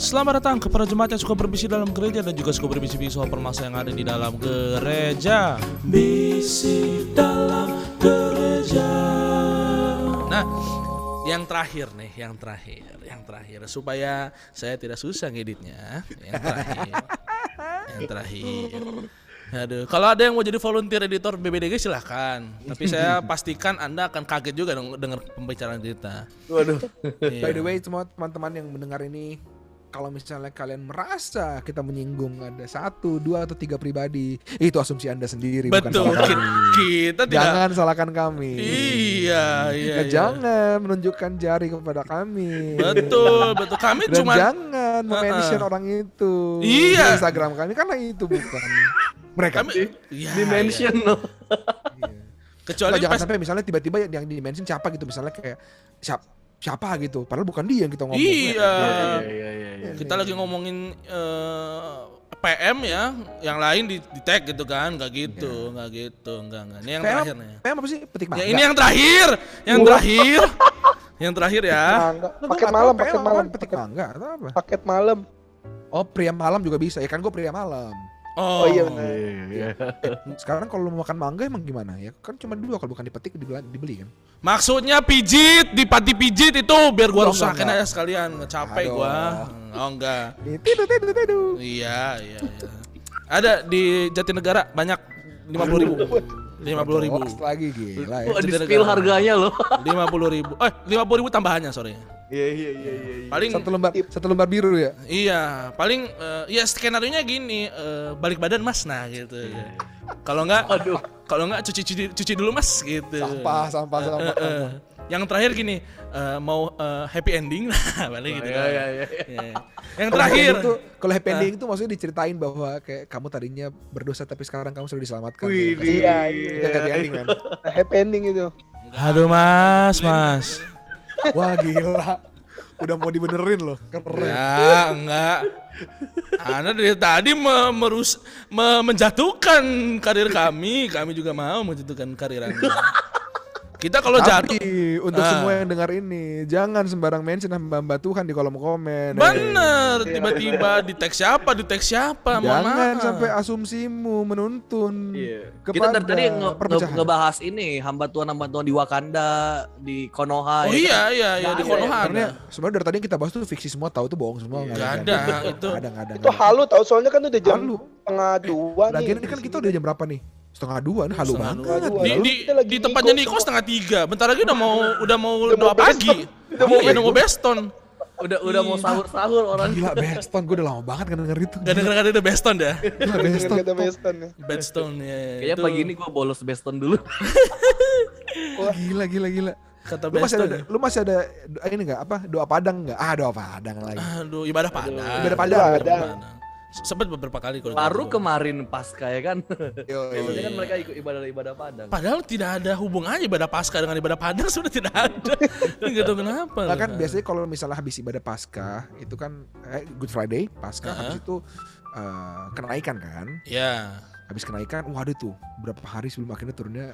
Selamat datang kepada jemaat yang suka berbisi dalam gereja dan juga suka berbisi soal permasalahan yang ada di dalam gereja. Bisi dalam gereja. Nah, yang terakhir nih, yang terakhir, yang terakhir supaya saya tidak susah ngeditnya. Yang terakhir, yang terakhir. Aduh, kalau ada yang mau jadi volunteer editor BBDG silahkan. Tapi saya pastikan Anda akan kaget juga dong dengar pembicaraan kita. Waduh. Iya. By the way, semua teman-teman yang mendengar ini, kalau misalnya kalian merasa kita menyinggung ada satu, dua atau tiga pribadi, itu asumsi anda sendiri, bukan Betul, salah kita, kami. kita tidak. Jangan salahkan kami. Iya, iya. Kita iya. jangan menunjukkan jari kepada kami. Betul, betul. Kami Dan cuma jangan mention Uh-uh. orang itu Iya. di Instagram kami karena itu bukan mereka. kami iya, Dimension iya. loh. Iya. Kecuali Nggak, jangan pas sampai misalnya tiba-tiba yang di mention siapa gitu misalnya kayak siapa siapa gitu. Padahal bukan dia yang kita ngomong. Iya. Iya, iya, iya, iya. kita lagi ngomongin eh, PM ya, yang lain di, di tag gitu kan, nggak gitu, nggak gitu, nggak nggak. Ini yang PM, terakhir nih. PM apa sih? Petik Ya mangga. ini yang terakhir, yang terakhir, yang terakhir ya. Paket malam, paket malam, apa, petik paket, mangga atau apa? Paket malam. oh pria malam juga bisa. Ya kan gue pria malam Oh, Oh iya benar. Iya, iya. sekarang kalau lu mau makan mangga emang gimana ya kan cuma dua kalau bukan dipetik dibeli, dibeli kan Maksudnya pijit, dipati pijit itu biar gua rusakin aja sekalian, ngecapek Aduh. gua. Oh enggak. tidu tidu tidu Iya, iya, iya. Ada di Jatinegara banyak lima puluh ribu, lima puluh ribu, lagi gila ya di Jadi spill harganya loh. lima puluh ribu. Eh, lima puluh ribu tambahannya sorry. Iya, iya, iya, iya. iya. Paling satu lembar satu lembar biru ya Iya, paling eh, ya skenario nya gini, eh, balik badan mas, nah gitu. Kalau enggak, Aduh. kalau enggak cuci, cuci cuci dulu mas, gitu. sampah sampah sampah eh. Yang terakhir gini, eh, mau eh, happy ending lah, paling gitu. Iya, kan. iya, iya. Iya. Yang terakhir, happy ending tuh- kalau happy ending itu maksudnya diceritain bahwa kayak kamu tadinya berdosa tapi sekarang kamu sudah diselamatkan. Wih, Iya, Itu happy ending kan. Happy ending itu. aduh mas, mas. Wah gila. Udah mau dibenerin loh. Keren. Ya, enggak. Anda dari tadi me- merus me- menjatuhkan karir kami, kami juga mau menjatuhkan karir Anda. Kita kalau jatuh untuk Ah. semua yang dengar ini, jangan sembarang mention hamba-hamba Tuhan di kolom komen. Bener, tiba-tiba di teks siapa, di teks siapa, Jangan maaf. sampai asumsimu menuntun Iya. Kita dari tadi nge- perpecahan. ngebahas ini hamba Tuhan hamba Tuhan di Wakanda, di Konoha. Oh ya iya, kan? iya, iya di ada Konoha Karena ada. sebenarnya dari tadi yang kita bahas tuh fiksi semua tahu itu bohong semua. Nggak ada, itu. Ada, ada. Itu halu tau soalnya kan udah jam Halu. setengah dua nih. Lagian ini kan kita udah jam berapa nih? Setengah dua nih, halu Setengah banget. dua. Di, di, di tempatnya Niko setengah tiga. Bentar lagi udah mau udah mau doa pagi. Udah mau Iya, udah mau beston. Udah udah mau sahur-sahur orang. Gila Beston, gue udah lama banget kan denger itu. Gak denger ada beston dah. Gila Beston. kata Weston ya. Bedstone ya. Kayaknya itu pagi ini gua bolos Beston dulu. Gila, gila, gila. kata Lu masih ada, lu masih ada ini nggak apa doa padang nggak? Ah doa padang lagi. Aduh, ibadah padang. Ibadah padang. Padang. Sempet beberapa kali kalau Baru gitu. kemarin pasca ya kan. Biasanya kan mereka ikut ibadah ibadah padang. Padahal tidak ada hubungannya ibadah pasca dengan ibadah padang sudah tidak ada. gitu kenapa? Nah kan biasanya kalau misalnya habis ibadah Paskah itu kan eh, Good Friday Paskah habis itu eh, kenaikan kan. Ya. Habis kenaikan, waduh tuh berapa hari sebelum akhirnya turunnya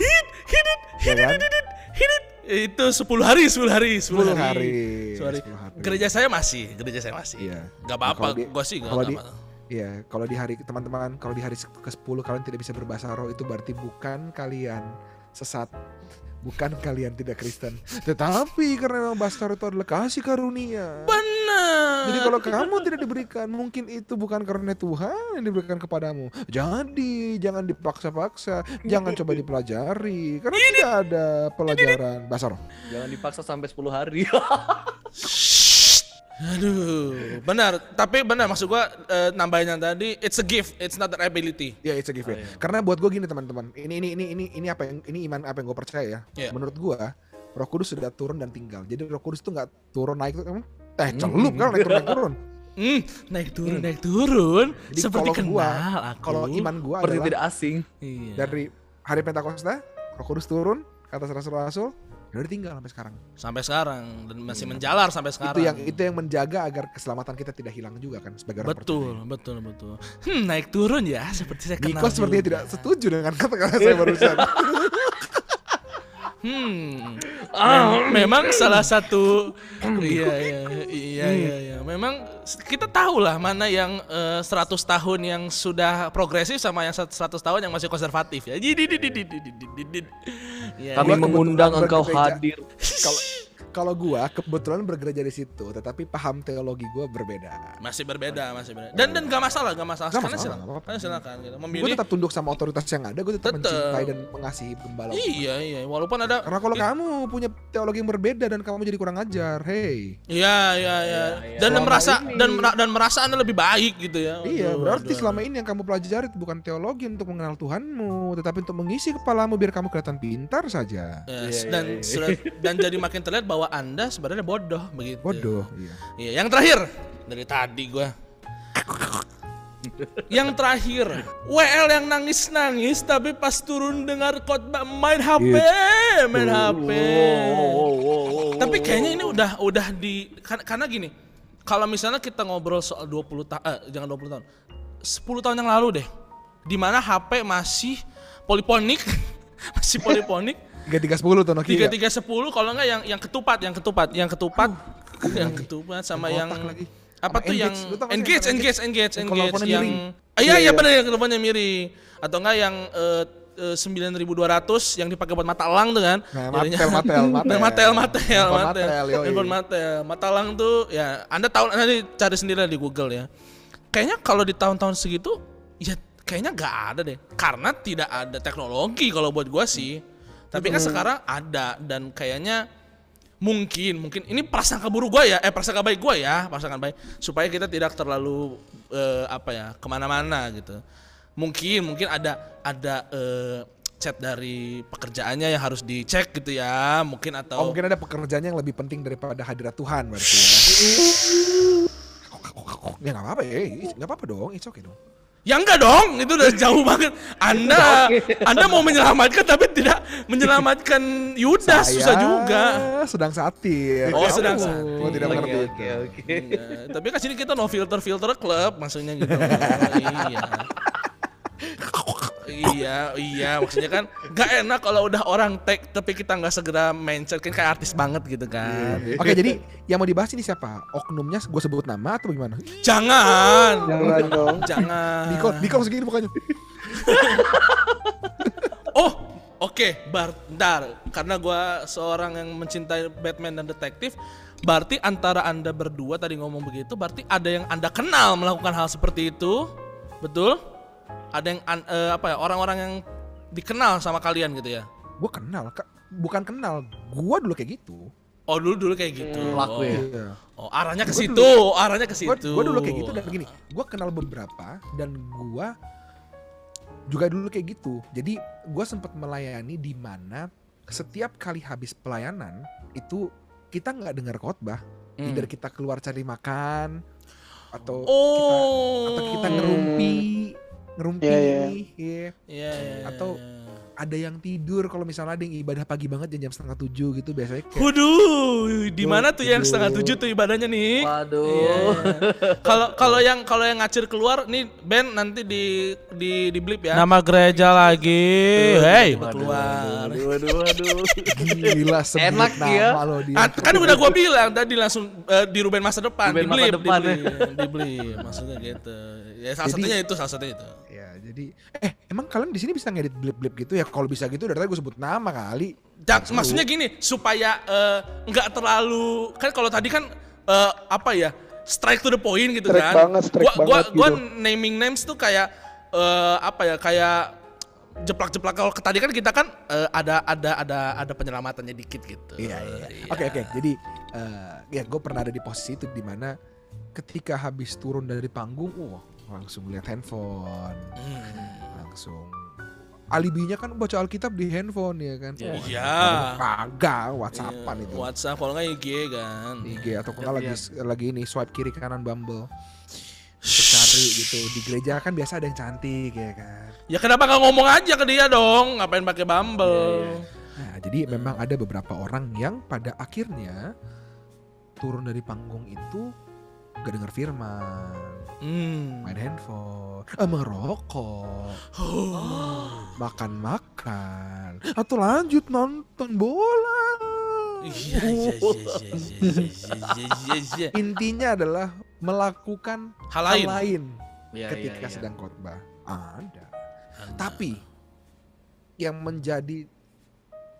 Hit, hit, it, hit, Ya kan? it, hit, it, hit, it. Itu 10 hari, 10 hari, 10 10 hari. hari. 10 hari. 10 hari. Gereja saya masih, gereja saya masih. Iya. Gak Nah, apa-apa, di- gua sih gak apa-apa. Iya, kalau di hari teman-teman, kalau di hari ke-10 kalian tidak bisa berbahasa roh itu berarti bukan kalian sesat. Bukan kalian tidak Kristen. Tetapi karena memang bahasa roh itu adalah kasih karunia. Benar. Jadi kalau kamu tidak diberikan, mungkin itu bukan karena Tuhan yang diberikan kepadamu. Jadi jangan dipaksa-paksa, jangan coba dipelajari, karena tidak ada pelajaran bahasa roh. Jangan dipaksa sampai 10 hari. Aduh, benar. Tapi benar maksud gua eh, nambahin yang tadi, it's a gift, it's not an ability. Ya, it's a gift. ya. Karena buat gue gini teman-teman, ini ini ini ini ini apa yang ini iman apa yang gue percaya ya. Iya. Menurut gue, Roh Kudus sudah turun dan tinggal. Jadi Roh Kudus itu nggak turun naik tuh, emang? Eh celup kan naik turun naik turun. Hmm, naik turun, naik turun. Jadi Seperti kalau gua- kenal aku. Kalau iman gue Seperti adalah tidak asing. Iya. dari hari Pentakosta, Roh Kudus turun ke atas rasul-rasul, udah tinggal sampai sekarang. sampai sekarang dan masih menjalar sampai sekarang. Itu yang itu yang menjaga agar keselamatan kita tidak hilang juga kan sebagai orang betul, betul, betul. Hmm, naik turun ya seperti saya percaya. kenal. Niko sepertinya tidak setuju dengan kata-kata saya barusan. Hmm. Mem- memang salah satu iya iya iya iya iya. Memang kita tahu lah mana yang eh, 100 tahun yang sudah progresif sama yang 100 tahun yang masih konservatif ya. Jadi di- di- di- di- di- di- di- di. Ya, Kami Gua mengundang engkau hadir. Kalau kalau gua kebetulan bergereja di situ, tetapi paham teologi gua berbeda. masih berbeda, masih berbeda. Dan dan gak masalah, gak masalah. Nggak Karena masalah, silakan, apa-apa. karena silakan gitu. Gue Memilih tetap tunduk sama otoritas yang ada, gue tetap, Tetap. mencintai dan mengasihi gembala. Iya, iya. Walaupun ada Karena kalau kamu punya teologi yang berbeda dan kamu jadi kurang ajar, hey. Iya, iya, iya. iya. Dan Selama merasa ini- dan mera- dan merasa Anda lebih baik gitu ya. Iya, Aduh, berarti aduh, selama ini yang kamu pelajari itu bukan teologi untuk mengenal Tuhanmu, tetapi untuk mengisi kepalamu biar kamu kelihatan pintar saja. Yes, Iya, dan iya, iya. sudah- dan jadi makin terlihat bahwa Anda sebenarnya bodoh begitu. Bodoh, iya. Iya, yang terakhir dari tadi gua. yang terakhir, WL yang nangis-nangis tapi pas turun dengar khotbah main HP, main HP. Tapi kayaknya ini udah udah di kan- karena gini, kalau misalnya kita ngobrol soal 20 tahun eh, jangan 20 tahun. 10 tahun yang lalu deh. Di mana HP masih poliponik, masih poliponik. Tiga tiga sepuluh tuh Nokia. tiga tiga sepuluh kalau enggak yang yang ketupat yang ketupat yang ketupat yang ketupat sama yang, lagi. apa tuh yang Engage. Engage engage? Engage Yang engage teleponnya yang miring. Ah, iya iya benar yang teleponnya miring. Atau enggak yang eh, sembilan ribu dua ratus yang dipakai buat mata elang tuh kan? Nah, matel, matel, matel. matel matel matel matel matel, handphone matel mata elang tuh ya anda tahu nanti cari sendiri di Google ya. Kayaknya kalau di tahun-tahun segitu ya kayaknya nggak ada deh. Karena tidak ada teknologi kalau buat gua sih tapi kan sekarang ada dan kayaknya mungkin mungkin ini prasangka buruk gua ya eh prasangka baik gua ya prasangka baik supaya kita tidak terlalu eh, apa ya ke mana-mana gitu mungkin mungkin ada ada eh, chat dari pekerjaannya yang harus dicek gitu ya mungkin Oh atau mungkin ada pekerjaan yang lebih penting daripada hadirat Tuhan berarti ya. ya nggak apa-apa ya, nggak apa-apa dong, it's okay dong. Ya enggak dong, itu udah jauh banget. Anda Anda mau menyelamatkan tapi tidak menyelamatkan Yudas susah juga. Sedang satir. Oh, Kamu sedang satir. tidak Oke, mengerti. oke, oke. Iya, tapi kan sini kita no filter filter club maksudnya gitu. iya. Iya, iya maksudnya kan nggak enak kalau udah orang tag tapi kita nggak segera mention kan kayak artis banget gitu kan. Oke, jadi yang mau dibahas ini siapa? Oknumnya gue sebut nama atau bagaimana? Jangan. Jangan dong. Jangan. Dikon segini pokoknya. Oh, oke, bar, bentar. Karena gua seorang yang mencintai Batman dan detektif, berarti antara anda berdua tadi ngomong begitu, berarti ada yang anda kenal melakukan hal seperti itu, betul? Ada yang an- eh, apa ya orang-orang yang dikenal sama kalian gitu ya? Gue kenal, Kak. bukan kenal. Gue dulu kayak gitu. Oh dulu dulu kayak gitu. Pelaku ya? Iya. Oh arahnya ke situ, arahnya ke Gue situ. dulu kayak gitu dan gini, gue kenal beberapa dan gue juga dulu kayak gitu. Jadi gue sempat melayani di mana setiap kali habis pelayanan itu kita nggak dengar khotbah, Hmm. either kita keluar cari makan atau kita Oh. atau kita ngerumpi, ngerumpi, Iya, iya. iya. Iya, iya, iya, Atau- iya. Ada yang tidur kalau misalnya ada yang ibadah pagi banget jam, jam setengah tujuh gitu biasanya kayak Waduh, di mana tuh yang setengah tujuh tuh ibadahnya nih? Waduh. Iya. Kalau kalau yang kalau yang ngacir keluar nih Ben nanti di di di blip ya. Nama gereja lagi. Hey, Waduh, keluar. Waduh, waduh, waduh. gila sebut Enak nama ya. lo dia. Ah, kan udah gua bilang tadi langsung eh, di Ruben masa depan, Ruben di masa blip, depan, di blip, di blip, maksudnya gitu. Ya salah Jadi- satunya itu, salah satunya itu. Jadi eh emang kalian di sini bisa ngedit blip-blip gitu ya? Kalau bisa gitu dari tadi gue sebut nama kali. Ja- maksudnya gini, supaya eh, nggak terlalu kan kalau tadi kan eh, apa ya? strike to the point gitu Strike kan. banget, strike gua, gua, banget gua gitu. naming names tuh kayak eh, apa ya? Kayak jeplak-jeplak kalau tadi kan kita kan eh, ada ada ada ada penyelamatannya dikit gitu. Iya, iya. Oke, oke. Jadi eh, ya gue pernah ada di posisi itu di mana ketika habis turun dari panggung, wah langsung lihat handphone, Hmm. langsung alibinya kan baca Alkitab di handphone ya kan. Iya. Wah, Iya. Kagak, WhatsAppan Iya, itu. WhatsApp kalau nggak IG kan. IG atau kalau nggak lagi lagi ini swipe kiri kanan Bumble. Cari gitu di gereja kan biasa ada yang cantik ya kan. Ya kenapa nggak ngomong aja ke dia dong? Ngapain pakai Bumble? Nah, jadi memang ada beberapa orang yang pada akhirnya turun dari panggung itu gak denger firman, Hmm. Main handphone, eh, merokok, oh. makan-makan, atau lanjut nonton bola. Intinya adalah melakukan hal lain, hal lain ya, ketika ya, ya. sedang khotbah. Ada. Tapi yang menjadi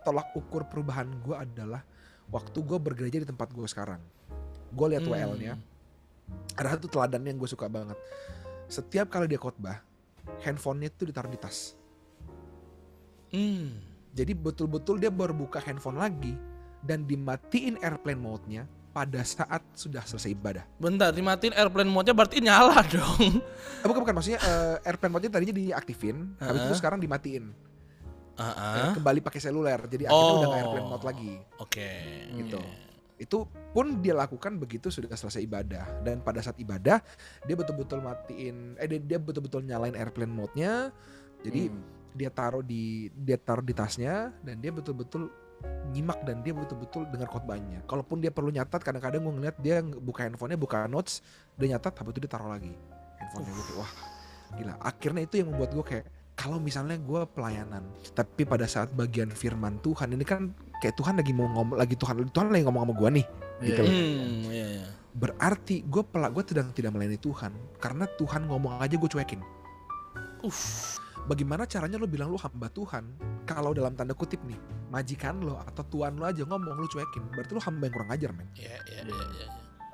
tolak ukur perubahan gue adalah waktu gue bergereja di tempat gue sekarang. Gue lihat hmm. WL-nya, ada satu teladan yang gue suka banget. Setiap kali dia khotbah, handphonenya tuh ditaruh di tas. Hmm. Jadi betul-betul dia baru buka handphone lagi dan dimatiin airplane mode-nya pada saat sudah selesai ibadah. Bentar, dimatiin airplane mode-nya berarti nyala dong. Eh, bukan bukan maksudnya eh, airplane mode-nya tadinya diaktifin, habis itu sekarang dimatiin. Dan kembali pakai seluler. Jadi akhirnya udah Oh. airplane mode lagi. Oke. Gitu. Itu pun dia lakukan begitu sudah selesai ibadah dan pada saat ibadah dia betul-betul matiin eh dia, dia betul-betul nyalain airplane mode-nya. Jadi Hmm. dia taruh di dia taruh di tasnya dan dia betul-betul nyimak dan dia betul-betul dengar khotbahnya. Kalaupun dia perlu nyatat kadang-kadang gue ngeliat dia buka handphonenya buka notes dia nyatat habis itu dia taruh lagi handphonenya gitu. Wah gila. Akhirnya itu yang membuat gue kayak kalau misalnya gue pelayanan tapi pada saat bagian firman Tuhan ini kan kayak Tuhan lagi mau ngomong lagi Tuhan Tuhan lagi ngomong sama gue nih gitu loh. Hmm, iya, iya. Berarti gue pelak gue sedang tidak melayani Tuhan karena Tuhan ngomong aja gue cuekin. Uff. Bagaimana caranya lo bilang lo hamba Tuhan kalau dalam tanda kutip nih majikan lo atau tuan lo aja ngomong lo cuekin berarti lo hamba yang kurang ajar men Iya, iya, iya, iya.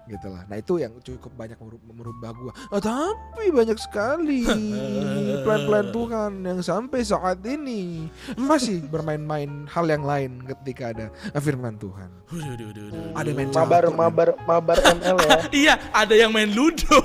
Gitu lah nah itu yang cukup banyak meru- merubah gua Ah, tapi banyak sekali plan-plan Tuhan yang sampai saat ini masih bermain-main hal yang lain ketika ada firman Tuhan ada main Mabar, catur, mabar, mabar ML ya. Iya, ada yang main ludo.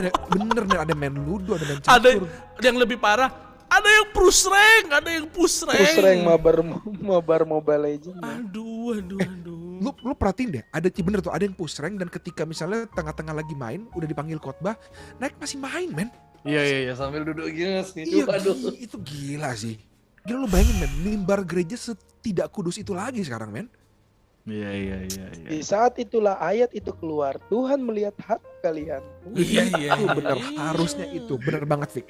Iya, ada, bener men ada main ludo ada main ada catur yang lebih parah, ada yang push rank, ada yang push rank. Terus rank mabar, mabar Mobile Legends. Aduh, aduh, aduh. Lu lu perhatiin deh ada bener tuh ada yang push rank dan ketika misalnya tengah-tengah lagi main udah dipanggil khotbah naik masih main men Iya iya iya sambil duduk gini sih. Iya, Aduh. itu gila sih. Gila lu bayangin men, mimbar gereja setidak kudus itu lagi sekarang men. Iya iya iya iya. Di saat itulah ayat itu keluar. Tuhan melihat hati kalian. Iya, iya, Itu iya. bener, harusnya itu, bener banget Fik.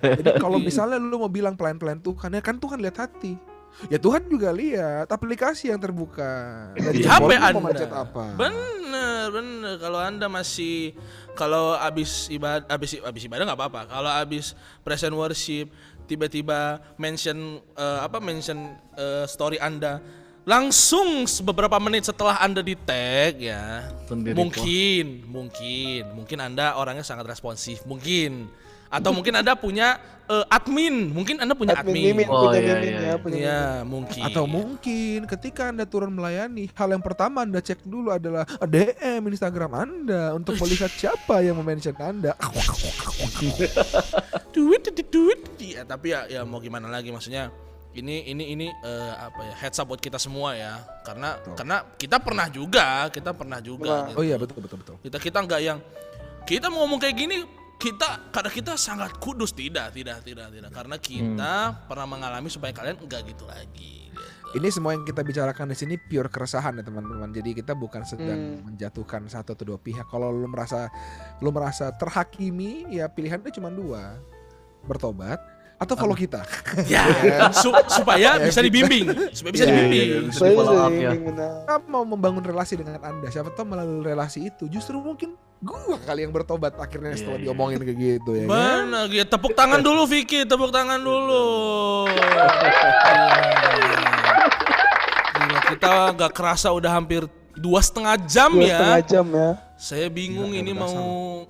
Jadi kalau misalnya lu mau bilang pelan-pelan Tuhan, ya kan Tuhan lihat hati. Ya Tuhan juga lihat aplikasi yang terbuka. Dan Di HP mau Anda. macet apa? Bener, bener. Kalau anda masih kalau abis ibadah, abis abis ibadah nggak apa-apa. Kalau abis present worship, tiba-tiba mention eh, apa mention eh, story anda, langsung beberapa menit setelah anda di tag ya, Sendiri mungkin, mungkin, mungkin anda orangnya sangat responsif, mungkin. Atau mungkin anda punya eh, admin, mungkin anda punya Admin admin. mimin Oh, punya iya, mimin iya, ya, iya. punya Iya, mimin. mungkin. Atau mungkin ketika Anda turun melayani, hal yang pertama Anda cek dulu adalah DM Instagram Anda untuk melihat siapa yang mention Anda. duit duit duit ya tapi ya ya mau gimana lagi maksudnya ini ini ini eh, apa ya heads up buat kita semua ya karena Betul. karena kita pernah juga kita pernah juga Pernah. gitu. Oh iya betul betul betul. kita kita nggak yang kita mau ngomong kayak gini kita karena kita sangat kudus tidak tidak tidak tidak karena kita pernah mengalami supaya kalian enggak gitu lagi gitu. Ini semua yang kita bicarakan di sini pure keresahan ya teman-teman. Jadi kita bukan sedang Hmm. menjatuhkan satu atau dua pihak. Kalau lu merasa lu merasa terhakimi, ya pilihannya cuma dua. Bertobat atau follow kita. ya su- supaya bisa dibimbing supaya bisa Iya, iya, dibimbing iya. Saya Follow up sering ya. benar. Kita mau membangun relasi dengan Anda. Siapa tahu melalui relasi itu justru mungkin gua kali yang bertobat akhirnya Iya, setelah iya. diomongin kayak gitu ya. Mana gitu tepuk tangan dulu Vicky, tepuk tangan dulu. Gila, kita nggak kerasa udah hampir dua setengah jam Dua ya. setengah jam ya. Saya bingung Gila, ini mau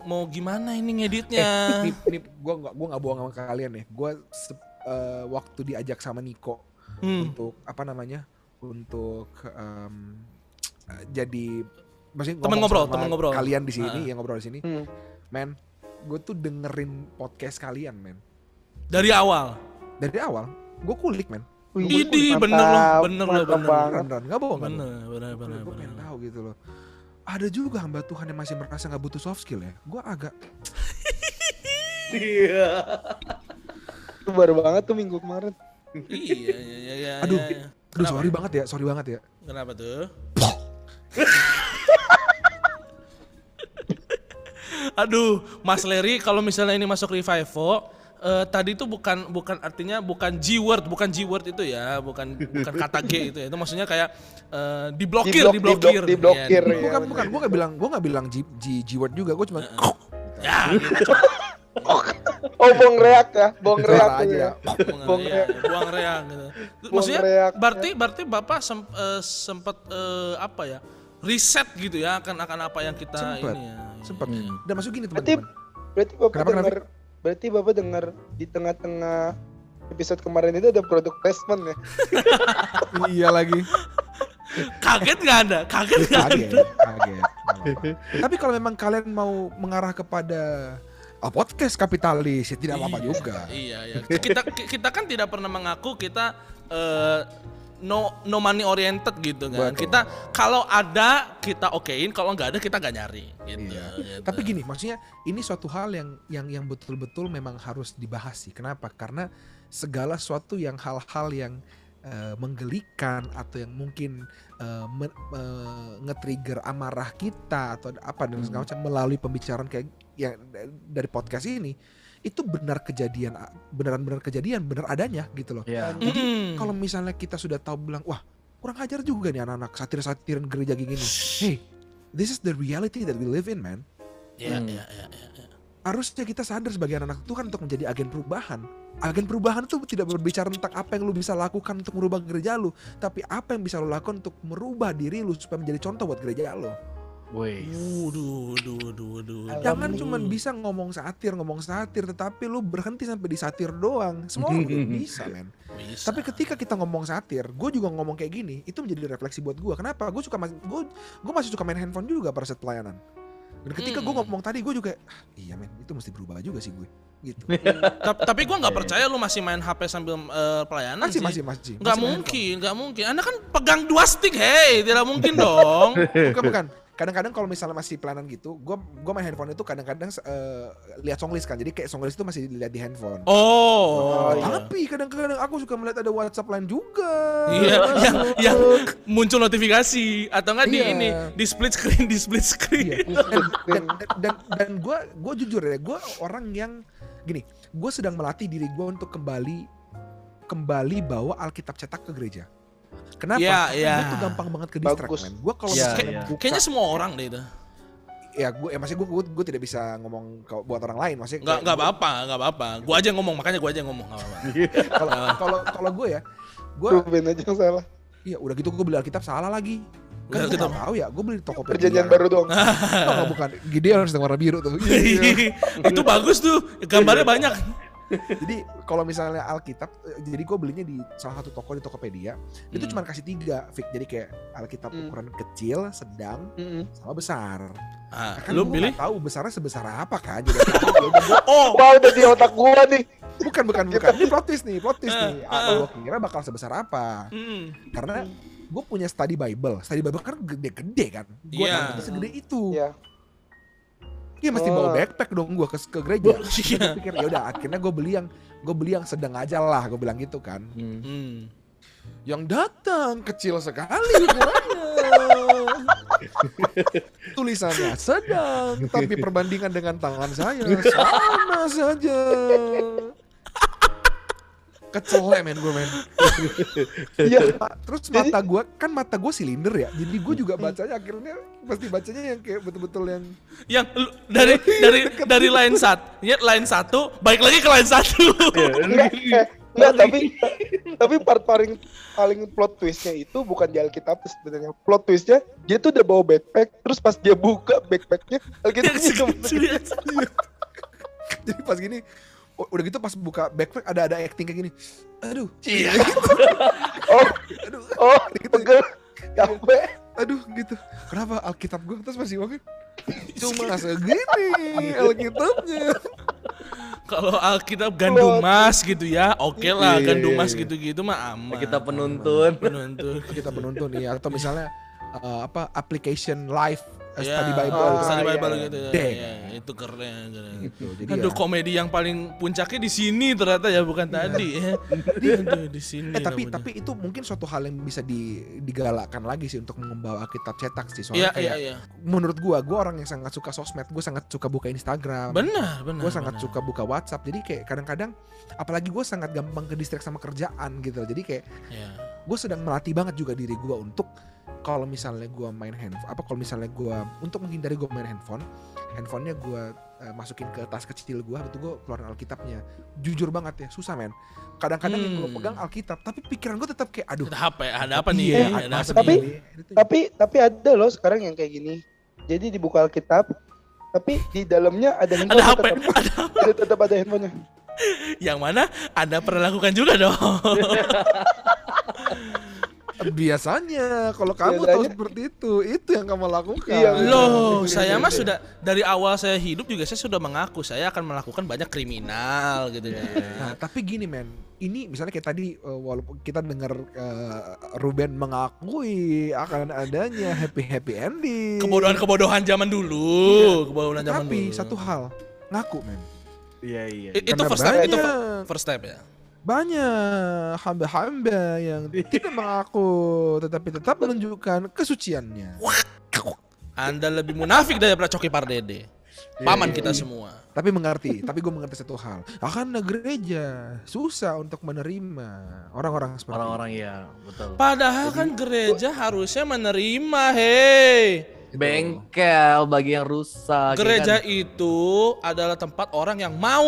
mau gimana ini Eh, ngeditnya. ini, ini gua nggak gua nggak bohong sama kalian nih. Gua se- eh, waktu diajak sama Niko Hmm. untuk apa namanya? Untuk eh, jadi maksudnya Temen ngobrol, sama temen ngobrol. Kalian di sini Ah. yang ngobrol di sini, Hmm. men. Gue tuh dengerin podcast kalian, men. Dari awal. Dari awal, gue kulik, men. Idi, bener loh, bener loh, bener. banget. Beneran, beneran. Nggak bohong, Bener, bener, bener, Gue pengen bener. tahu gitu loh. Ada juga hamba Tuhan yang masih merasa nggak butuh soft skill ya. Gue agak Iya. Itu baru banget tuh minggu kemarin. Iya, iya, iya, iya. Aduh, iya. Aduh sorry banget ya, sorry banget ya. Kenapa tuh? Aduh, Mas Leri kalau misalnya ini masuk Revivo, eh, tadi itu bukan bukan artinya bukan G word, bukan G word itu ya, bukan bukan kata G itu ya. Itu maksudnya kayak eh, diblokir, Diblok- diblokir. diblok- diblokir, Iya, ya. Bukan, bukan, gue gak bilang, gue gak bilang G, G, G word juga, gue cuma Ya, gitu. Oh, bong reak ya, bong reak aja ya. ya. buang Buang reak, buang reak gitu. Maksudnya reak, berarti berarti Bapak sem, eh, sempat eh, apa ya? Riset gitu ya akan akan apa yang kita Sempet, ini ya. Sempet. Hmm. Dan masuk gini Berarti teman-teman. berarti Bapak Kenapa, kenapa? Berarti Bapak dengar di tengah-tengah episode kemarin itu ada produk placement ya. iya lagi. Kaget nggak Anda? Kaget nggak Anda? Kaget, kaget. Tapi kalau memang kalian mau mengarah kepada ah, podcast kapitalis, ya tidak apa-apa juga. Iya, iya. Kita kita kan tidak pernah mengaku kita eh, no no money oriented gitu kan. Betul. Kita kalau ada kita okein, kalau nggak ada kita nggak nyari gitu. Iya. gitu. Tapi gini, maksudnya ini suatu hal yang yang yang betul-betul memang harus dibahas sih. Kenapa? Karena segala sesuatu yang hal-hal yang eh, menggelikan atau yang mungkin men- eh, nge-trigger amarah kita atau apa dan segala macam melalui pembicaraan kayak yang dari podcast ini itu benar kejadian beneran-benar kejadian benar adanya gitu loh. Ya. Jadi Mm-mm. kalau misalnya kita sudah tahu bilang wah kurang ajar juga nih anak-anak satir-satiran gereja gini. Hey, this is the reality that we live in, man. Iya, Hmm. iya, iya, iya, iya. harusnya kita sadar sebagai anak-anak Tuhan untuk menjadi agen perubahan. Agen perubahan itu tidak berbicara tentang apa yang lu bisa lakukan untuk merubah gereja lu, tapi apa yang bisa lu lakukan untuk merubah diri lu supaya menjadi contoh buat gereja lu. Wih. Waduh, waduh, waduh, waduh. Jangan cuma bisa ngomong satir, ngomong satir, tetapi lu berhenti sampai di satir doang. Semua orang bisa, men. Bisa. Tapi ketika kita ngomong satir, gue juga ngomong kayak gini, itu menjadi refleksi buat gue. Kenapa? Gue suka mas- gue gue masih suka main handphone juga pada saat pelayanan. Dan ketika gue Hmm. ngomong tadi, gue juga, ah, iya men, itu mesti berubah juga sih gue. Gitu. Ta- tapi gua nggak percaya lu masih main HP sambil eh, pelayanan Masih, sih. masih, masih. Masih main mungkin, nggak mungkin. Anda kan pegang dua stick, hei, tidak mungkin dong. bukan bukan kadang-kadang kalau misalnya masih pelayanan gitu gue gue main handphone itu kadang-kadang eh, lihat songlist kan. Jadi kayak songlist itu masih dilihat di handphone. Oh, Oh, tapi kadang-kadang aku suka melihat ada WhatsApp lain juga. Iya, yang, yang muncul notifikasi. Atau enggak di Iya. ini di split screen, di split screen. Iya. dan dan dan, dan gue gue jujur ya gue orang yang gini gue sedang melatih diri gue untuk kembali kembali bawa Alkitab cetak ke gereja kenapa Iya, Karena iya. gue tuh gampang banget ke distract Bagus. men gue kalau Iya, misalnya iya. buka Kayaknya semua orang deh itu. ya gue ya masih gue gue tidak bisa ngomong ke, buat orang lain maksudnya Enggak kayak enggak gua- apa-apa, enggak apa-apa. Gua aja yang ngomong, makanya gua aja yang ngomong, enggak apa-apa. kalau kalau kalau gue ya gue Ruben aja yang salah. iya udah gitu gue beli Alkitab salah lagi kan gue gitu. tahu ya gue beli di Tokopedia Perjanjian baru dong. oh, bukan Gideon sedang warna biru tuh Iya. itu bagus tuh, gambarnya banyak. jadi kalau misalnya Alkitab eh, jadi gue belinya di salah satu toko di Tokopedia itu Hmm. cuma kasih tiga Fik. jadi kayak Alkitab Hmm. ukuran kecil sedang Mm-mm. sama besar Ah, Nah, kan lu gue pilih? tahu besarnya sebesar apa kan jadi Oh, Wah udah di otak gua nih. bukan bukan bukan ini plot twist nih plot twist nih Eh, ah, eh. gue kira bakal sebesar apa mm. karena gue punya study Bible study Bible kan gede-gede kan gue tangkapnya segede itu Ya. Iya mesti Oh. bawa backpack dong gue ke, ke gereja. Iya. Pikir ya udah akhirnya gue beli yang gue beli yang sedang aja lah gue bilang gitu kan. Hmm. Hmm. Yang datang kecil sekali ukurannya. Tulisannya sedang tapi perbandingan dengan tangan saya sama saja. Kecelek men gue men. Iya. Ma- Terus mata gue kan mata gue silinder ya. Jadi gue juga bacanya akhirnya pasti bacanya yang kayak betul-betul yang Yang lu- dari dari dari line satu, ya line satu, balik lagi ke line satu. Enggak, enggak tapi tapi part paling paling plot twistnya itu bukan di Alkitab sebenarnya. Plot twistnya dia tuh udah bawa backpack, terus pas dia buka backpacknya Alkitabnya juga Jadi pas gini, udah gitu pas buka backpack ada ada acting kayak gini. Aduh, Iya. Oh, aduh, oh, gitu. pegel. Capek. aduh gitu. Kenapa Alkitab gue terus masih ngomong cuma segini Alkitabnya. Kalau Alkitab gandum mas gitu ya, oke lah Iya, gandum iya, mas iya. gitu-gitu mah aman. Kita penuntun. penuntun. Kita penuntun nih atau misalnya eh, apa application live Ya, study Bible Ah, gitu. study iya, Bible iya. gitu ya. Ya, kan. itu keren. keren. gitu. Jadi Aduh, ya, komedi yang paling puncaknya di sini ternyata ya bukan tadi ya. Aduh, di sini. eh tapi tapi itu mungkin suatu hal yang bisa di, digalakkan lagi sih untuk membawa Alkitab cetak sih. Soalnya iya, kayak iya. menurut gua, gua orang yang sangat suka sosmed, gua sangat suka buka Instagram. Benar, benar. gue sangat benar. suka buka WhatsApp jadi kayak kadang-kadang apalagi gue sangat gampang ke distract sama kerjaan gitu jadi kayak Iya. gue sedang melatih banget juga diri gue untuk kalau misalnya gue main handphone apa kalau misalnya gue untuk menghindari gue main handphone handphonenya gue eh, masukin ke tas kecil gue betul gue keluarin Alkitabnya jujur banget ya susah men kadang-kadang yang gue Hmm. pegang Alkitab tapi pikiran gue tetap kayak aduh Ada apa ya? Ada apa nih? iya, ya? ada apa Tapi- nih? Tapi tapi ada loh sekarang yang kayak gini. Jadi dibuka Alkitab, tapi di dalamnya ada handphone. Ada apa? tetap, Ada ada tetap ada handphonenya. yang mana Anda pernah lakukan juga dong. biasanya kalau kamu tahu Biasanya- seperti itu itu yang kamu lakukan Iya, Loh, Iya, saya iya, mah iya. sudah dari awal saya hidup juga saya sudah mengaku saya akan melakukan banyak kriminal gitu kan. Nah, tapi gini men, ini misalnya kayak tadi uh, walaupun kita dengar uh, Ruben mengakui akan adanya happy happy ending. Kebodohan-kebodohan zaman dulu, kebodohan zaman Tapi dulu. satu hal, ngaku men. Iya iya. Itu first step, itu first step ya. Banyak hamba-hamba yang tidak mengaku tetapi tetap menunjukkan kesuciannya. Anda lebih munafik daripada Coki Pardede. Paman kita semua. Tapi mengerti, tapi gue mengerti satu hal. Akan gereja susah untuk menerima orang-orang seperti Orang-orang iya betul. Padahal kan gereja harusnya menerima, hei. Bengkel bagi yang rusak. ya Gereja kan? itu adalah tempat orang yang mau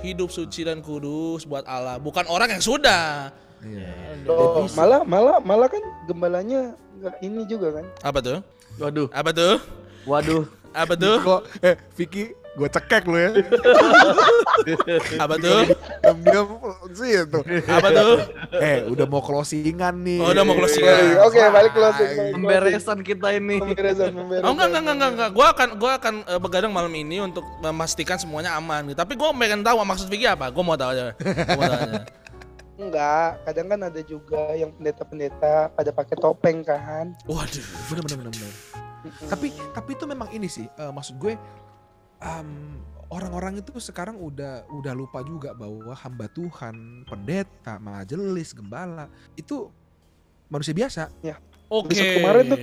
hidup suci dan kudus buat Allah, bukan orang yang sudah. Iya. Loh, malah malah malah kan gembalanya nggak ini juga kan. Apa tuh? Waduh, Apa tuh? waduh. Apa tuh? Kok eh Vicky gue cekek lu ya. Apa tuh? Diam-diam sih itu. Apa tuh? Eh, udah mau closingan nih. Oh, udah mau closing. Oke, oke, balik closing, balik. Pemberesan kita ini. Pemberesan, pemberesan. Oh enggak enggak enggak enggak, enggak. Gua akan gua akan eh, begadang malam ini untuk memastikan semuanya aman. Tapi gua pengen tahu maksud Vicky apa. Gua mau tahu aja. Gua mau tahu aja. Enggak, kadang kan ada juga yang pendeta-pendeta pada pakai topeng kan. Waduh. Bener bener bener. bener. Tapi tapi itu memang ini sih eh, maksud gue em, orang-orang itu sekarang udah udah lupa juga bahwa hamba Tuhan, pendeta, majelis, gembala itu manusia biasa. Oke. Episode kemarin tuh.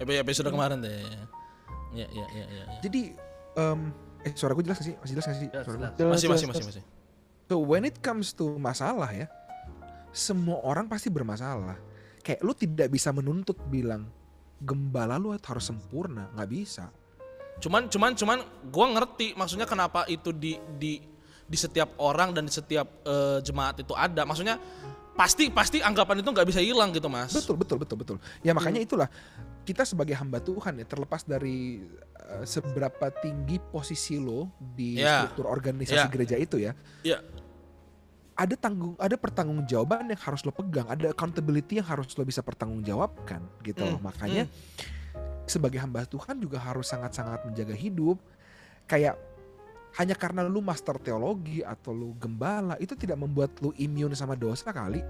Epi- Episode kemarin deh. Ya ya ya ya. ya. Jadi em, eh suara gue jelas gak sih? Masih jelas gak sih? Jelas, Suara gue? jelas. Jelas, Masih jelas, masih masih masih. So when it comes to masalah ya, semua orang pasti bermasalah. Kayak lu tidak bisa menuntut bilang gembala lu harus sempurna, nggak bisa. Cuman cuman cuman gua ngerti maksudnya kenapa itu di di di setiap orang dan di setiap eh, jemaat itu ada. Maksudnya pasti pasti anggapan itu nggak bisa hilang gitu, Mas. Betul betul betul betul. Ya makanya itulah kita sebagai hamba Tuhan ya terlepas dari uh, seberapa tinggi posisi lo di Ya. struktur organisasi Ya. gereja itu ya. Ya. Ada tanggung ada pertanggungjawaban yang harus lo pegang, ada accountability yang harus lo bisa pertanggungjawabkan gitu loh. Hmm, Makanya sebagai hamba Tuhan juga harus sangat-sangat menjaga hidup. Kayak hanya karena lu master teologi atau lu gembala itu tidak membuat lu imun sama dosa kali.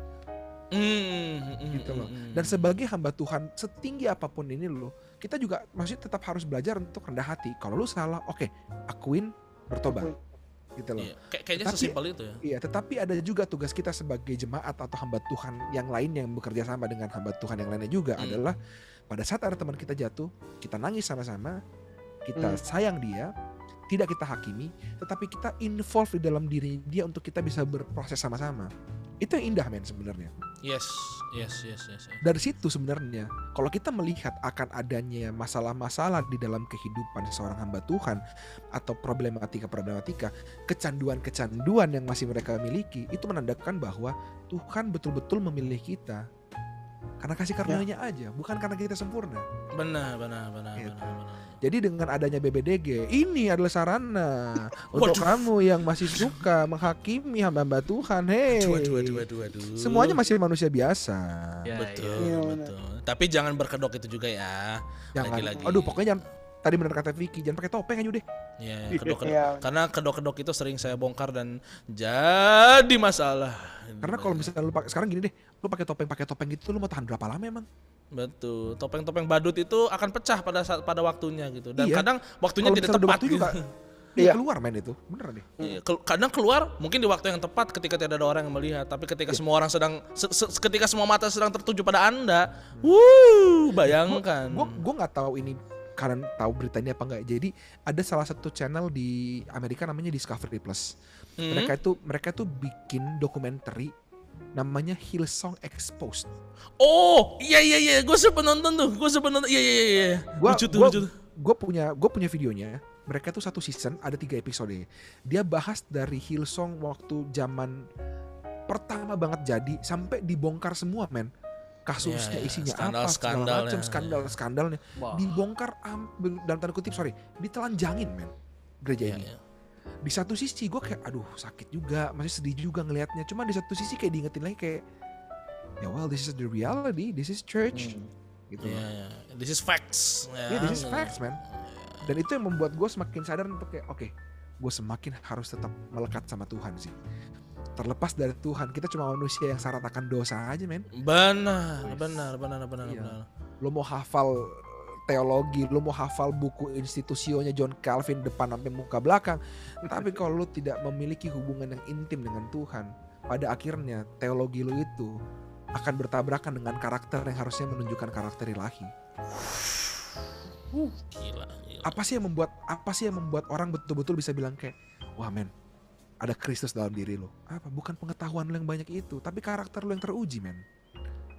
Hmm, gitu loh. hmm, Dan hmm. sebagai hamba Tuhan, setinggi apa pun ini lo, kita juga maksudnya tetap harus belajar untuk rendah hati. Kalau lu salah, oke, akuin, bertobat. Gitu loh. Iya, kayak- kayaknya Tapi- sesimpel itu ya. Iya, tetapi ada juga tugas kita sebagai jemaat atau hamba Tuhan yang lain yang bekerja sama dengan hamba Tuhan yang lainnya juga Hmm. adalah pada saat ada teman kita jatuh, kita nangis sama-sama, kita Hmm. sayang dia, tidak kita hakimi, tetapi kita involve di dalam diri dia untuk kita bisa berproses sama-sama. Itu yang indah men sebenarnya. Yes, yes, yes, yes. yes. dari situ sebenarnya kalau kita melihat akan adanya masalah-masalah di dalam kehidupan seorang hamba Tuhan atau problematika-problematika kecanduan-kecanduan yang masih mereka miliki itu menandakan bahwa Tuhan betul-betul memilih kita karena kasih karunia-Nya aja bukan karena kita sempurna Benar, benar, benar, Gitu. benar, benar. jadi dengan adanya BBDG ini adalah sarana untuk Waduh. kamu yang masih suka menghakimi hamba-hamba Tuhan hei Waduh, waduh, waduh, waduh. semuanya masih manusia biasa Ya, betul, Iya, benar. betul. Tapi jangan berkedok itu juga ya. jangan Lagi-lagi. aduh pokoknya jangan tadi benar kata Vicky jangan pakai topeng aja deh Ya, kedok-kedok. Iya. Karena kedok-kedok itu sering saya bongkar dan jadi masalah. Karena kalau misalnya lu pakai sekarang gini deh, lu pakai topeng pakai topeng gitu lu mau tahan berapa lama emang? Betul. Topeng-topeng badut itu akan pecah pada saat pada waktunya gitu. Dan Iya. kadang waktunya Kalau tidak tepat waktunya gitu. nggak- Iya. Iya keluar men itu, beneran nih. Iya, kadang keluar mungkin di waktu yang tepat ketika tidak ada orang yang melihat, tapi Iya. ketika semua orang sedang se- se- ketika semua mata sedang tertuju pada Anda, wuh, bayangkan. Gue gue nggak tahu ini kalian tahu berita ini apa nggak. Jadi ada salah satu channel di Amerika namanya Discovery Plus. Hmm? Mereka itu mereka tuh bikin dokumenter namanya Hillsong Exposed. Oh, iya iya iya, gue sempat nonton tuh, gue sempat nonton, iya iya iya, iya. Gua, lucu tuh, gua, lucu tuh. Gue punya gue punya videonya. Mereka tuh satu season ada tiga episode. Dia bahas dari Hillsong waktu zaman pertama banget jadi sampai dibongkar semua men. Kasusnya Iya, iya. isinya Skandal- apa segala skandalnya. macam skandal skandalnya Wah. dibongkar am, dalam tanda kutip sorry ditelanjangin men gereja Iya, ini. iya. Di satu sisi gue kayak aduh sakit juga masih sedih juga ngelihatnya. Cuma di satu sisi kayak diingetin lagi kayak ya well this is the reality, this is church gitu. Iya, iya. This is facts. Iya, Ya, this is facts, man. Dan itu yang membuat gue semakin sadar untuk kayak, oke, gue semakin harus tetap melekat sama Tuhan sih. Terlepas dari Tuhan, kita cuma manusia yang syarat akan dosa aja, men. Benar, benar, benar, benar, Iya. benar. Lo mau hafal teologi, lo mau hafal buku institusionya John Calvin depan sampai muka belakang, tapi kalau lo tidak memiliki hubungan yang intim dengan Tuhan, pada akhirnya teologi lo itu akan bertabrakan dengan karakter yang harusnya menunjukkan karakter ilahi. Gila, gila. apa sih yang membuat apa sih yang membuat orang betul-betul bisa bilang kayak wah men ada Kristus dalam diri lo apa bukan pengetahuan lo yang banyak itu tapi karakter lo yang teruji men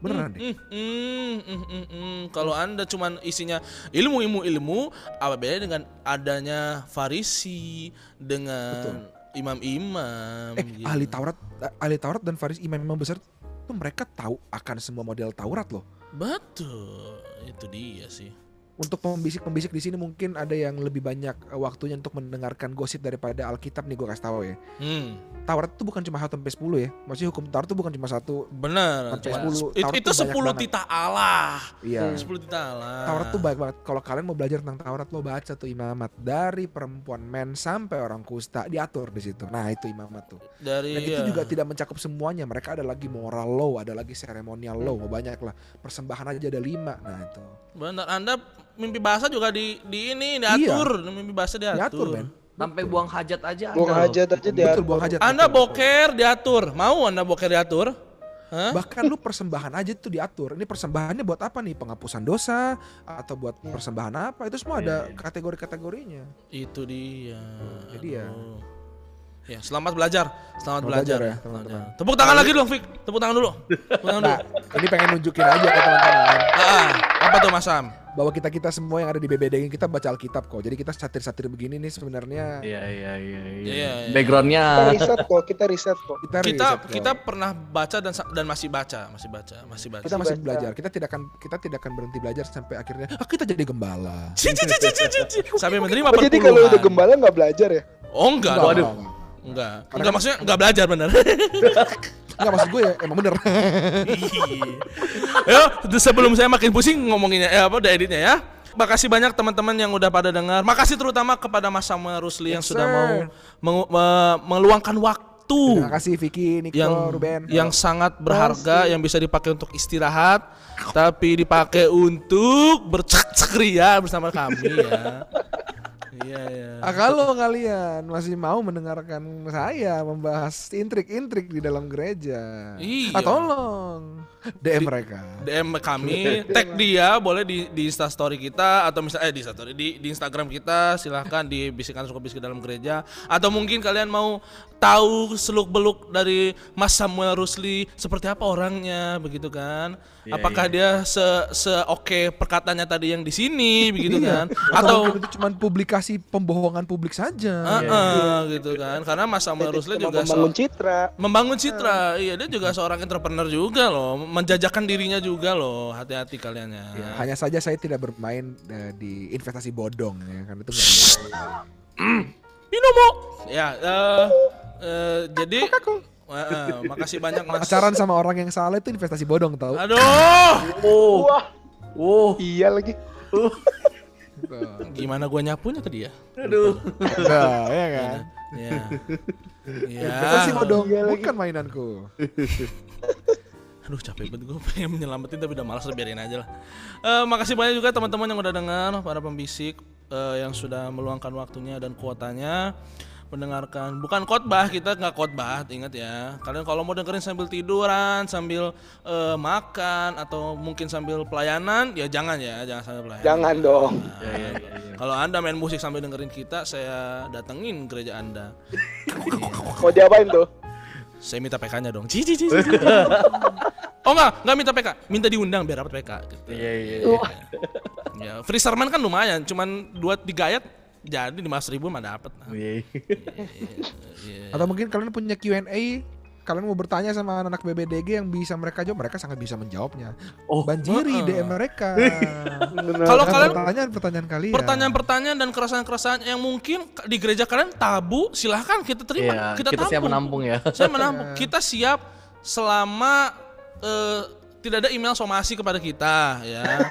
beneran deh Hmm, hmm, hmm, hmm, hmm. Kalau anda cuman isinya ilmu ilmu ilmu, apa bedanya dengan adanya Farisi dengan imam-imam? eh gitu. ahli Taurat ahli Taurat dan Faris imam-imam besar tuh mereka tahu akan semua model Taurat loh Betul, itu dia sih. Untuk pembisik-pembisik di sini mungkin ada yang lebih banyak eh, waktunya untuk mendengarkan gosip daripada Alkitab nih gue kasih tahu ya Hmm, Taurat itu bukan cuma 1 sampai 10 ya maksudnya hukum Taurat itu bukan cuma satu benar. Sampai 10, itu Taurat itu tuh banyak 10 banget. titah Allah. iya 10 titah Allah. Taurat tuh baik banget. Kalau kalian mau belajar tentang Taurat, lo baca tuh imamat dari perempuan men sampai orang kusta diatur di situ. Nah itu imamat tuh. dari Dan itu ya. juga tidak mencakup semuanya. Mereka ada lagi moral law, ada lagi seremonial law, banyak lah. Persembahan aja ada lima. Nah itu Benar, Anda mimpi bahasa juga di di ini Iya. diatur, mimpi bahasa diatur. diatur men. Sampai buang hajat aja Buang ada loh. hajat aja dia. Betul buang hajat. Anda boker diatur. Mau Anda boker diatur? Hah? Bahkan lu persembahan aja tuh diatur. Ini persembahannya buat apa nih? Penghapusan dosa atau buat persembahan apa? Itu semua ada kategori-kategorinya. Itu dia. jadi ya. Ya, selamat belajar. Selamat Selamat belajar, belajar ya, teman-teman. Tepuk tangan lagi dong, Fik. Tepuk tangan dulu. Tepuk tangan dulu. Nah, ini pengen nunjukin aja ke teman-teman Ah, apa tuh Mas Sam? Bahwa kita kita semua yang ada di BBD ini kita baca Alkitab kok. Jadi kita satir-satir begini nih sebenarnya Iya iya iya. iya. Iya, iya. Backgroundnya Kita riset kok, kita riset kok. kita Kita riset kok. kita pernah baca dan dan masih baca, masih baca, masih baca. kita masih baca. belajar. Kita tidak akan kita tidak akan berhenti belajar sampai akhirnya ah, kita jadi gembala. Sampai menerima Oh, jadi kalau udah gembala nggak belajar ya? Oh enggak, Enggak, waduh. Enggak, Enggak. Maksudnya enggak belajar bener. Enggak maksud gue ya emang bener. Yo, sebelum saya makin pusing ngomonginnya eh apa udah editnya ya. Makasih banyak teman-teman yang udah pada dengar. Makasih terutama kepada Mas Samuel Rusli yang Yes, sudah sir. mau mengu- me- meluangkan waktu Terima kasih Vicky, Nico, yang Ruben. yang sangat berharga yang bisa dipakai untuk istirahat tapi dipakai untuk bercakria bersama kami ya. Iya ya. Ah, kalau kalian masih mau mendengarkan saya membahas intrik-intrik di dalam gereja, Iya. ah, tolong DM mereka. DM kami, tag dia boleh di di Insta story kita atau misalnya eh di Insta story di, di Instagram kita silahkan di bisikan suka bisik dalam gereja atau mungkin kalian mau tahu seluk beluk dari Mas Samuel Rusli seperti apa orangnya begitu kan? Iya, Apakah dia se se oke perkataannya tadi yang di sini begitu Iya. kan? Atau mungkin itu cuma publikasi pembohongan publik saja. Ah, ah, gitu kan? Karena Mas Samuel Rusli juga membangun citra. membangun citra. Iya, dia juga seorang entrepreneur juga loh, menjajakan dirinya juga loh. Hati-hati kalian ya. Ya, hanya saja saya tidak bermain eh, di investasi bodong ya kan itu Binomo. Ya, eh, eh, jadi eh, eh, makasih banyak Mas. pacaran sama orang yang salah itu investasi bodong tau Aduh, Oh. Wah, Oh. iya lagi. Gimana gua nyapunya tadi ya? Aduh. nah, ya kan Ya. Ya. investasi bodong Iya lagi. bukan mainanku Aduh capek banget gue pengen menyelamatin tapi udah malas biarin aja lah. Eh, makasih banyak juga teman-teman yang udah dengar, para pembisik eh, yang sudah meluangkan waktunya dan kuotanya mendengarkan. Bukan khotbah kita nggak khotbah, ingat ya. Kalian kalau mau dengerin sambil tiduran, sambil eh, makan atau mungkin sambil pelayanan, ya jangan ya, jangan sambil pelayanan. Jangan dong. Ya, ya, ya, ya. Kalau anda main musik sambil dengerin kita, saya datengin gereja anda. Mau diapain tuh? Saya minta PK-nya dong. Ci, ci, ci, ci. oh enggak, enggak minta PK, minta diundang biar dapat PK. Gitu. Iya, iya, iya. Ya, free sermon kan lumayan, cuman dua tiga ayat jadi lima ribu mah dapat. Iya, iya. Atau mungkin kalian punya Q&A kalian mau bertanya sama anak-anak BBDG yang bisa mereka jawab, mereka sangat bisa menjawabnya. Oh, Banjiri heeh. DM mereka. Kalau kalian pertanyaan-pertanyaan kalian. pertanyaan-pertanyaan dan keresahan-keresahan yang mungkin di gereja kalian tabu, silahkan kita terima, Iya, kita, kita siap menampung ya. Saya menampung. Kita siap selama eh, tidak ada email somasi kepada kita, ya.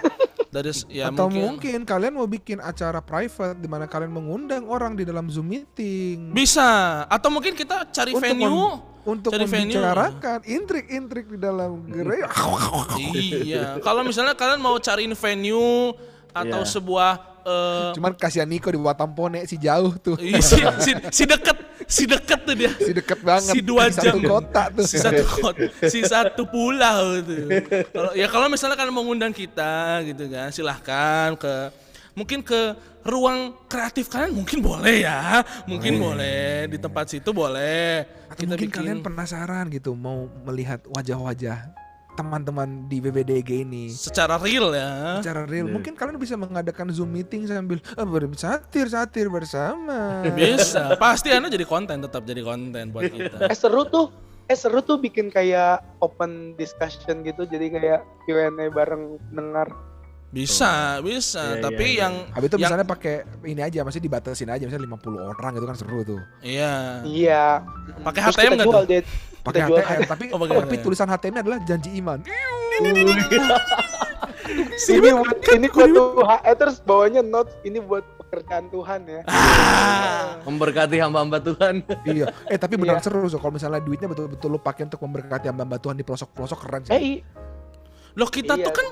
Dari ya Atau mungkin. kalian mau bikin acara private di mana kalian mengundang orang di dalam Zoom meeting bisa. Atau mungkin kita cari Untuk venue. mem- untuk Cari venue. membicarakan intrik-intrik di dalam gereja. iya. Kalau misalnya kalian mau cariin venue atau Iya. sebuah eh, Cuman kasihan Niko di Watampone si jauh tuh. Ih, si, si, si deket, si deket tuh dia. Si deket banget. Si dua di satu jam. kota tuh. Si satu kota, si satu pulau tuh. Kalau ya kalau misalnya kalian mau ngundang kita gitu kan, silahkan ke mungkin ke ruang kreatif kalian mungkin boleh ya, mungkin boleh di tempat situ boleh. Atau mungkin kalian penasaran gitu mau melihat wajah-wajah teman-teman di BBDG ini secara real ya. secara real. Mungkin kalian bisa mengadakan Zoom meeting sambil eh, bersatir-satir bersama. Bisa, pasti Anda jadi konten tetap jadi konten buat kita. Eh seru tuh. Eh seru tuh bikin kayak open discussion gitu. Jadi kayak Q&A bareng dengar. Bisa, bisa. Iya, Tapi iya, iya. yang Habis itu yang- misalnya pakai ini aja, masih dibatasin aja misalnya 50 orang gitu kan seru tuh. iya. Iya. Pakai HTM kita nggak jual tuh? Pakai HTM tapi Oh, tapi HTM. tulisan HTM-nya adalah janji iman. ini buat ini buat Tuhan. Eh terus bawahnya notes ini buat pekerjaan Tuhan ya. Ah. Memberkati hamba-hamba Tuhan. iya. Eh tapi benar Iya. seru so kalau misalnya duitnya betul-betul lu pakai untuk memberkati hamba Tuhan di pelosok-pelosok keren sih. Eh i- Loh kita Iya, tuh kan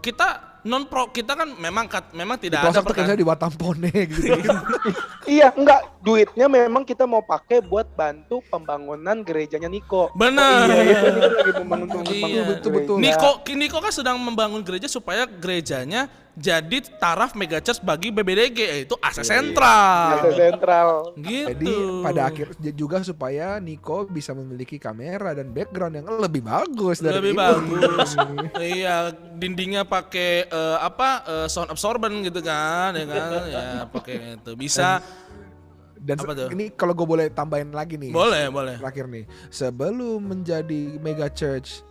kita non pro kita kan memang kat- memang di tidak ada pelosok tuh perkan- misalnya di Watampone gitu. iya enggak duitnya memang kita mau pakai buat bantu pembangunan gerejanya Niko. Benar. Iya, iya, Niko lagi membangun Iya. pembangunan Betul, betul. Niko Niko kan sedang membangun gereja supaya gerejanya jadi taraf megachurch bagi BBDG yaitu akses sentral. Akses sentral. Gitu. Jadi pada akhir juga supaya Niko bisa memiliki kamera dan background yang lebih bagus dari lebih ini. bagus. iya, dindingnya pakai eh, apa eh, sound absorbent gitu kan, ya kan? Ya pakai itu bisa. Dan Apa se- tuh? ini kalau gue boleh tambahin lagi nih. Boleh, boleh. Terakhir nih, sebelum menjadi mega church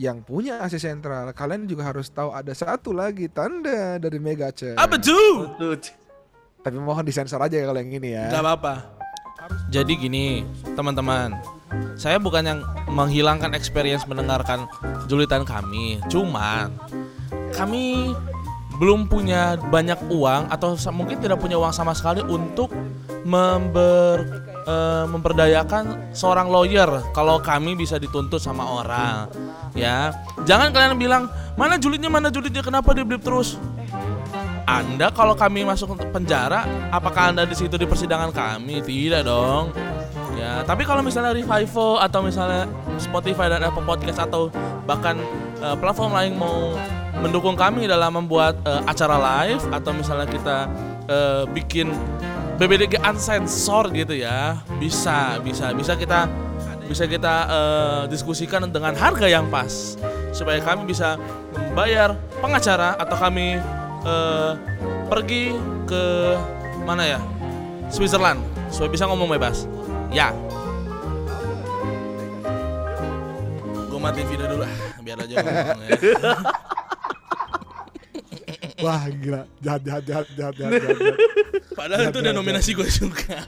yang punya akses sentral, kalian juga harus tahu ada satu lagi tanda dari mega church. Apa tuh? Tapi mohon disensor aja kalau yang ini ya. Gak apa-apa. Jadi gini, teman-teman. Saya bukan yang menghilangkan experience mendengarkan julitan kami. Cuman kami belum punya banyak uang atau mungkin tidak punya uang sama sekali untuk member eh, memperdayakan seorang lawyer kalau kami bisa dituntut sama orang ya jangan kalian bilang mana julidnya mana julidnya kenapa dia blip terus anda kalau kami masuk penjara, apakah Anda di situ di persidangan kami? Tidak dong. Ya, tapi kalau misalnya Revival atau misalnya Spotify dan Apple Podcast atau bahkan eh, platform lain mau mendukung kami dalam membuat eh, acara live atau misalnya kita eh, bikin BBDG unsensor gitu ya, bisa, bisa, bisa kita bisa kita eh, diskusikan dengan harga yang pas supaya kami bisa membayar pengacara atau kami eh, pergi ke mana ya Switzerland supaya bisa ngomong bebas ya gue matiin video dulu ah, biar aja ngomong ya. Wah gila, jahat jahat jahat jahat. jahat, jahat. Padahal itu udah nominasi gue juga.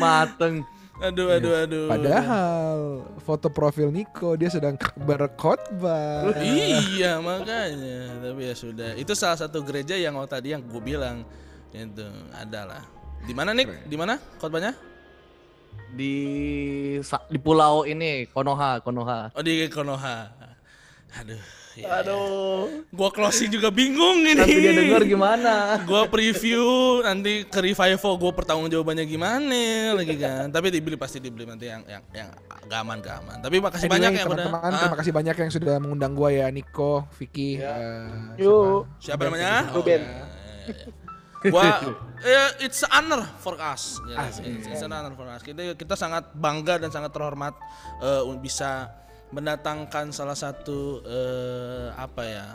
Mateng. aduh aduh aduh. Padahal foto profil Niko dia sedang berkhotbah. iya makanya. Tapi ya sudah. Itu salah satu gereja yang oh, tadi yang gue bilang. Itu adalah. Di mana nih di mana khotbahnya? Di di pulau ini Konoha, Konoha. oh di Konoha. Aduh. Ya. Aduh. Gua closing juga bingung ini. Nanti dia denger gimana? Gua preview nanti ke Revival gua pertanggung jawabannya gimana lagi kan. Tapi dibeli pasti dibeli nanti yang yang yang agak aman gak aman. Tapi makasih Anyway, banyak ya teman-teman, Ah, terima kasih banyak yang sudah mengundang gua ya, Niko, Vicky, Ya. eh, Yuk. siapa namanya? Ruben. ya, ya. Gua it's an honor for us. Ya, it's, it's an honor for us. Kita kita sangat bangga dan sangat terhormat eh, bisa mendatangkan salah satu eh, apa ya?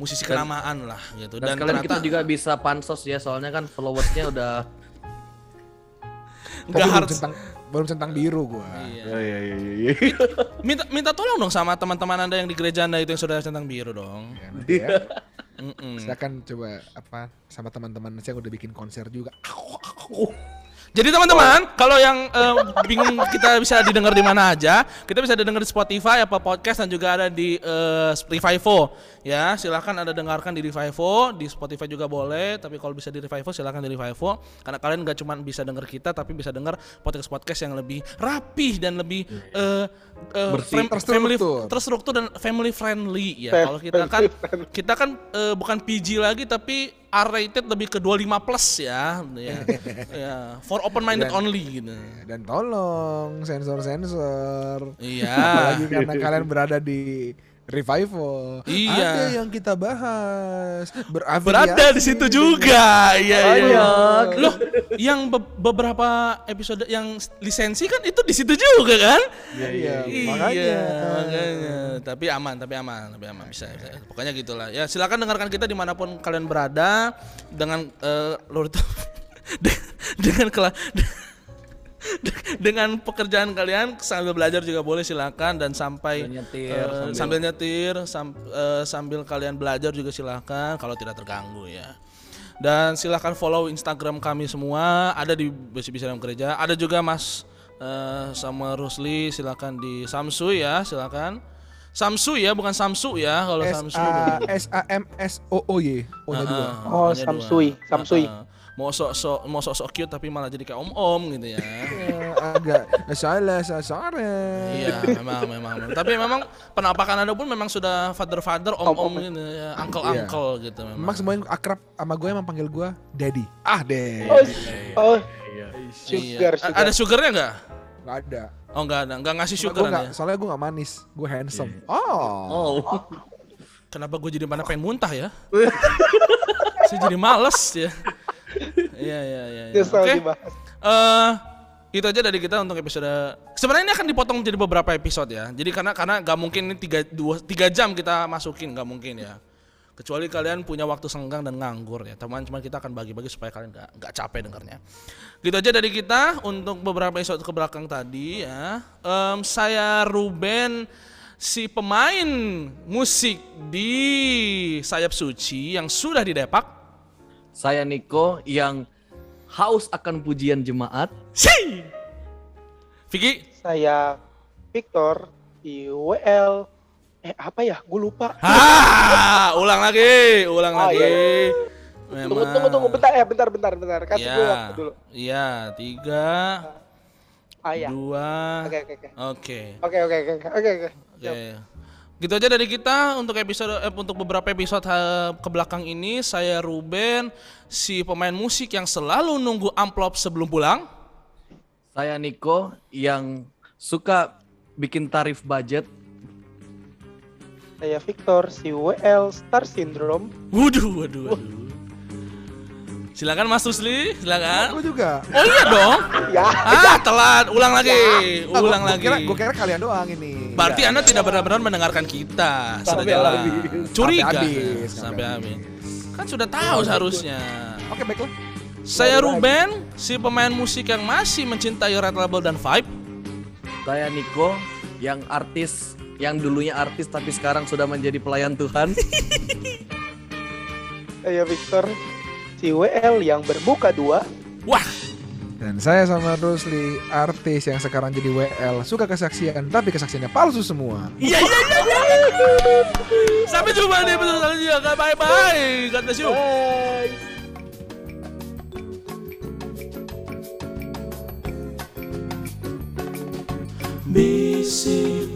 musisi kenamaan lah gitu Dan, kalian kita ternyata juga bisa pansos ya, soalnya kan followersnya udah nggak harus centang belum centang biru gua. Iya. iya iya iya. minta minta tolong dong sama teman-teman anda yang di gereja anda itu yang sudah centang biru dong Ya, nanti ya. Mm-mm. Saya akan coba apa sama teman-teman saya udah bikin konser juga. Jadi teman-teman, kalau yang eh, bingung kita bisa didengar di mana aja, kita bisa didengar di Spotify, apa podcast dan juga ada di eh, Revivo. Ya, silahkan ada dengarkan di Revivo, di Spotify juga boleh. Tapi kalau bisa di Revivo, silahkan di Revivo. Karena kalian nggak cuma bisa dengar kita, tapi bisa dengar podcast-podcast yang lebih rapih dan lebih eh, eh, Bersih. fam- family Terstruktur. terstruktur dan family friendly ya. Kalau kita kan kita kan eh, bukan PG lagi tapi R rated lebih ke 25 plus ya. ya. ya. For open minded Dan- only gitu. Dan tolong sensor-sensor. Iya. Apalagi karena kalian berada di Revival. Iya. Ada yang kita bahas. Berafiliasi. Berada di situ juga. Iya, iya. Loh, yang be- beberapa episode yang lisensi kan itu di situ juga kan? Iya, Iya, makanya. makanya. Tapi aman, tapi aman, tapi aman bisa. bisa. Pokoknya gitulah. Ya silakan dengarkan kita di mana pun kalian berada dengan eh Lord de- dengan kela- de- dengan pekerjaan kalian sambil belajar juga boleh silakan dan sampai Sambil nyetir, eh, sambil- sambil nyetir sam- eh, sambil kalian belajar juga silakan kalau tidak terganggu ya. Dan silahkan follow Instagram kami semua ada di Besi Bisa dalam Gereja. Ada juga Mas eh, sama Rusli silakan di Samsu ya silakan. Samsu ya bukan Samsu ya kalau Samsu. S A M S O O Y. Oh, nya dua. Ah, Oh. Samsui, Samsui. Ah, ah. Mau sok sok mau sok sok cute tapi malah jadi kayak om om gitu ya. Eh, agak salah salah. iya memang memang tapi memang penampakan anda pun memang sudah father father om om Om-om. gitu ya uncle Iya. uncle gitu memang. Memang semuanya akrab sama gue emang panggil gue Daddy. Ah, Daddy. Oh, oh, Iya. sugar, A- sugar. Ada sugarnya nggak? Gak ada. Oh nggak ada, nggak ngasih sugar gue ya? gak, soalnya gue gak manis, gue handsome. Oh, Oh. Kenapa gue jadi mana pengen muntah ya? Saya jadi males ya. Iya iya iya. iya. Selalu Oke. dibahas. Eh, itu aja dari kita untuk episode. Sebenarnya ini akan dipotong jadi beberapa episode ya. Jadi karena karena nggak mungkin ini tiga dua tiga jam kita masukin nggak mungkin ya. Kecuali kalian punya waktu senggang dan nganggur ya. Teman cuma kita akan bagi-bagi supaya kalian nggak nggak capek dengarnya. Gitu aja dari kita untuk beberapa episode ke belakang tadi ya. Em, saya Ruben si pemain musik di Sayap Suci yang sudah di Depak. Saya Niko yang haus akan pujian jemaat. Si. Vicky, Saya Victor di WL. Eh apa ya? Gue lupa. Ah, ulang lagi, ulang Oh, lagi. iya. Memang. Tunggu, tunggu, tunggu. Bentar ya, bentar, bentar, bentar. Kasih Ya, gue waktu dulu. Iya, tiga, Ah ya. dua. Oke, oke, oke. Oke, Oke, oke, oke, oke, oke, oke. oke. Gitu aja dari kita untuk episode eh, untuk beberapa episode ha, ke belakang ini saya Ruben si pemain musik yang selalu nunggu amplop sebelum pulang. Saya Niko yang suka bikin tarif budget. Saya Victor, si WL Star Syndrome. Waduh, waduh, waduh. Silakan Mas Rusli, silakan. gue juga. Oh iya dong. Ya, Ah, telat. Ulang lagi. Gua- Ulang gua lagi. Kira, gue kira kalian doang ini. Berarti Anda tidak benar-benar mendengarkan kita. Sudah Sampai jelas. habis. Curiga. Sampai habis, Sampai habis. Kan sudah tahu seharusnya. Oke, baiklah. Saya Ruben, si pemain musik yang masih mencintai Red Label dan Vibe. Saya Niko yang artis yang dulunya artis tapi sekarang sudah menjadi pelayan Tuhan. saya Victor, si WL yang bermuka dua. Wah, Dan saya sama Rusli, artis yang sekarang jadi WL, suka kesaksian, tapi kesaksiannya palsu semua. iya iya iya. iya. Sampai jumpa di episode selanjutnya. Bye bye. God bless you. Bisi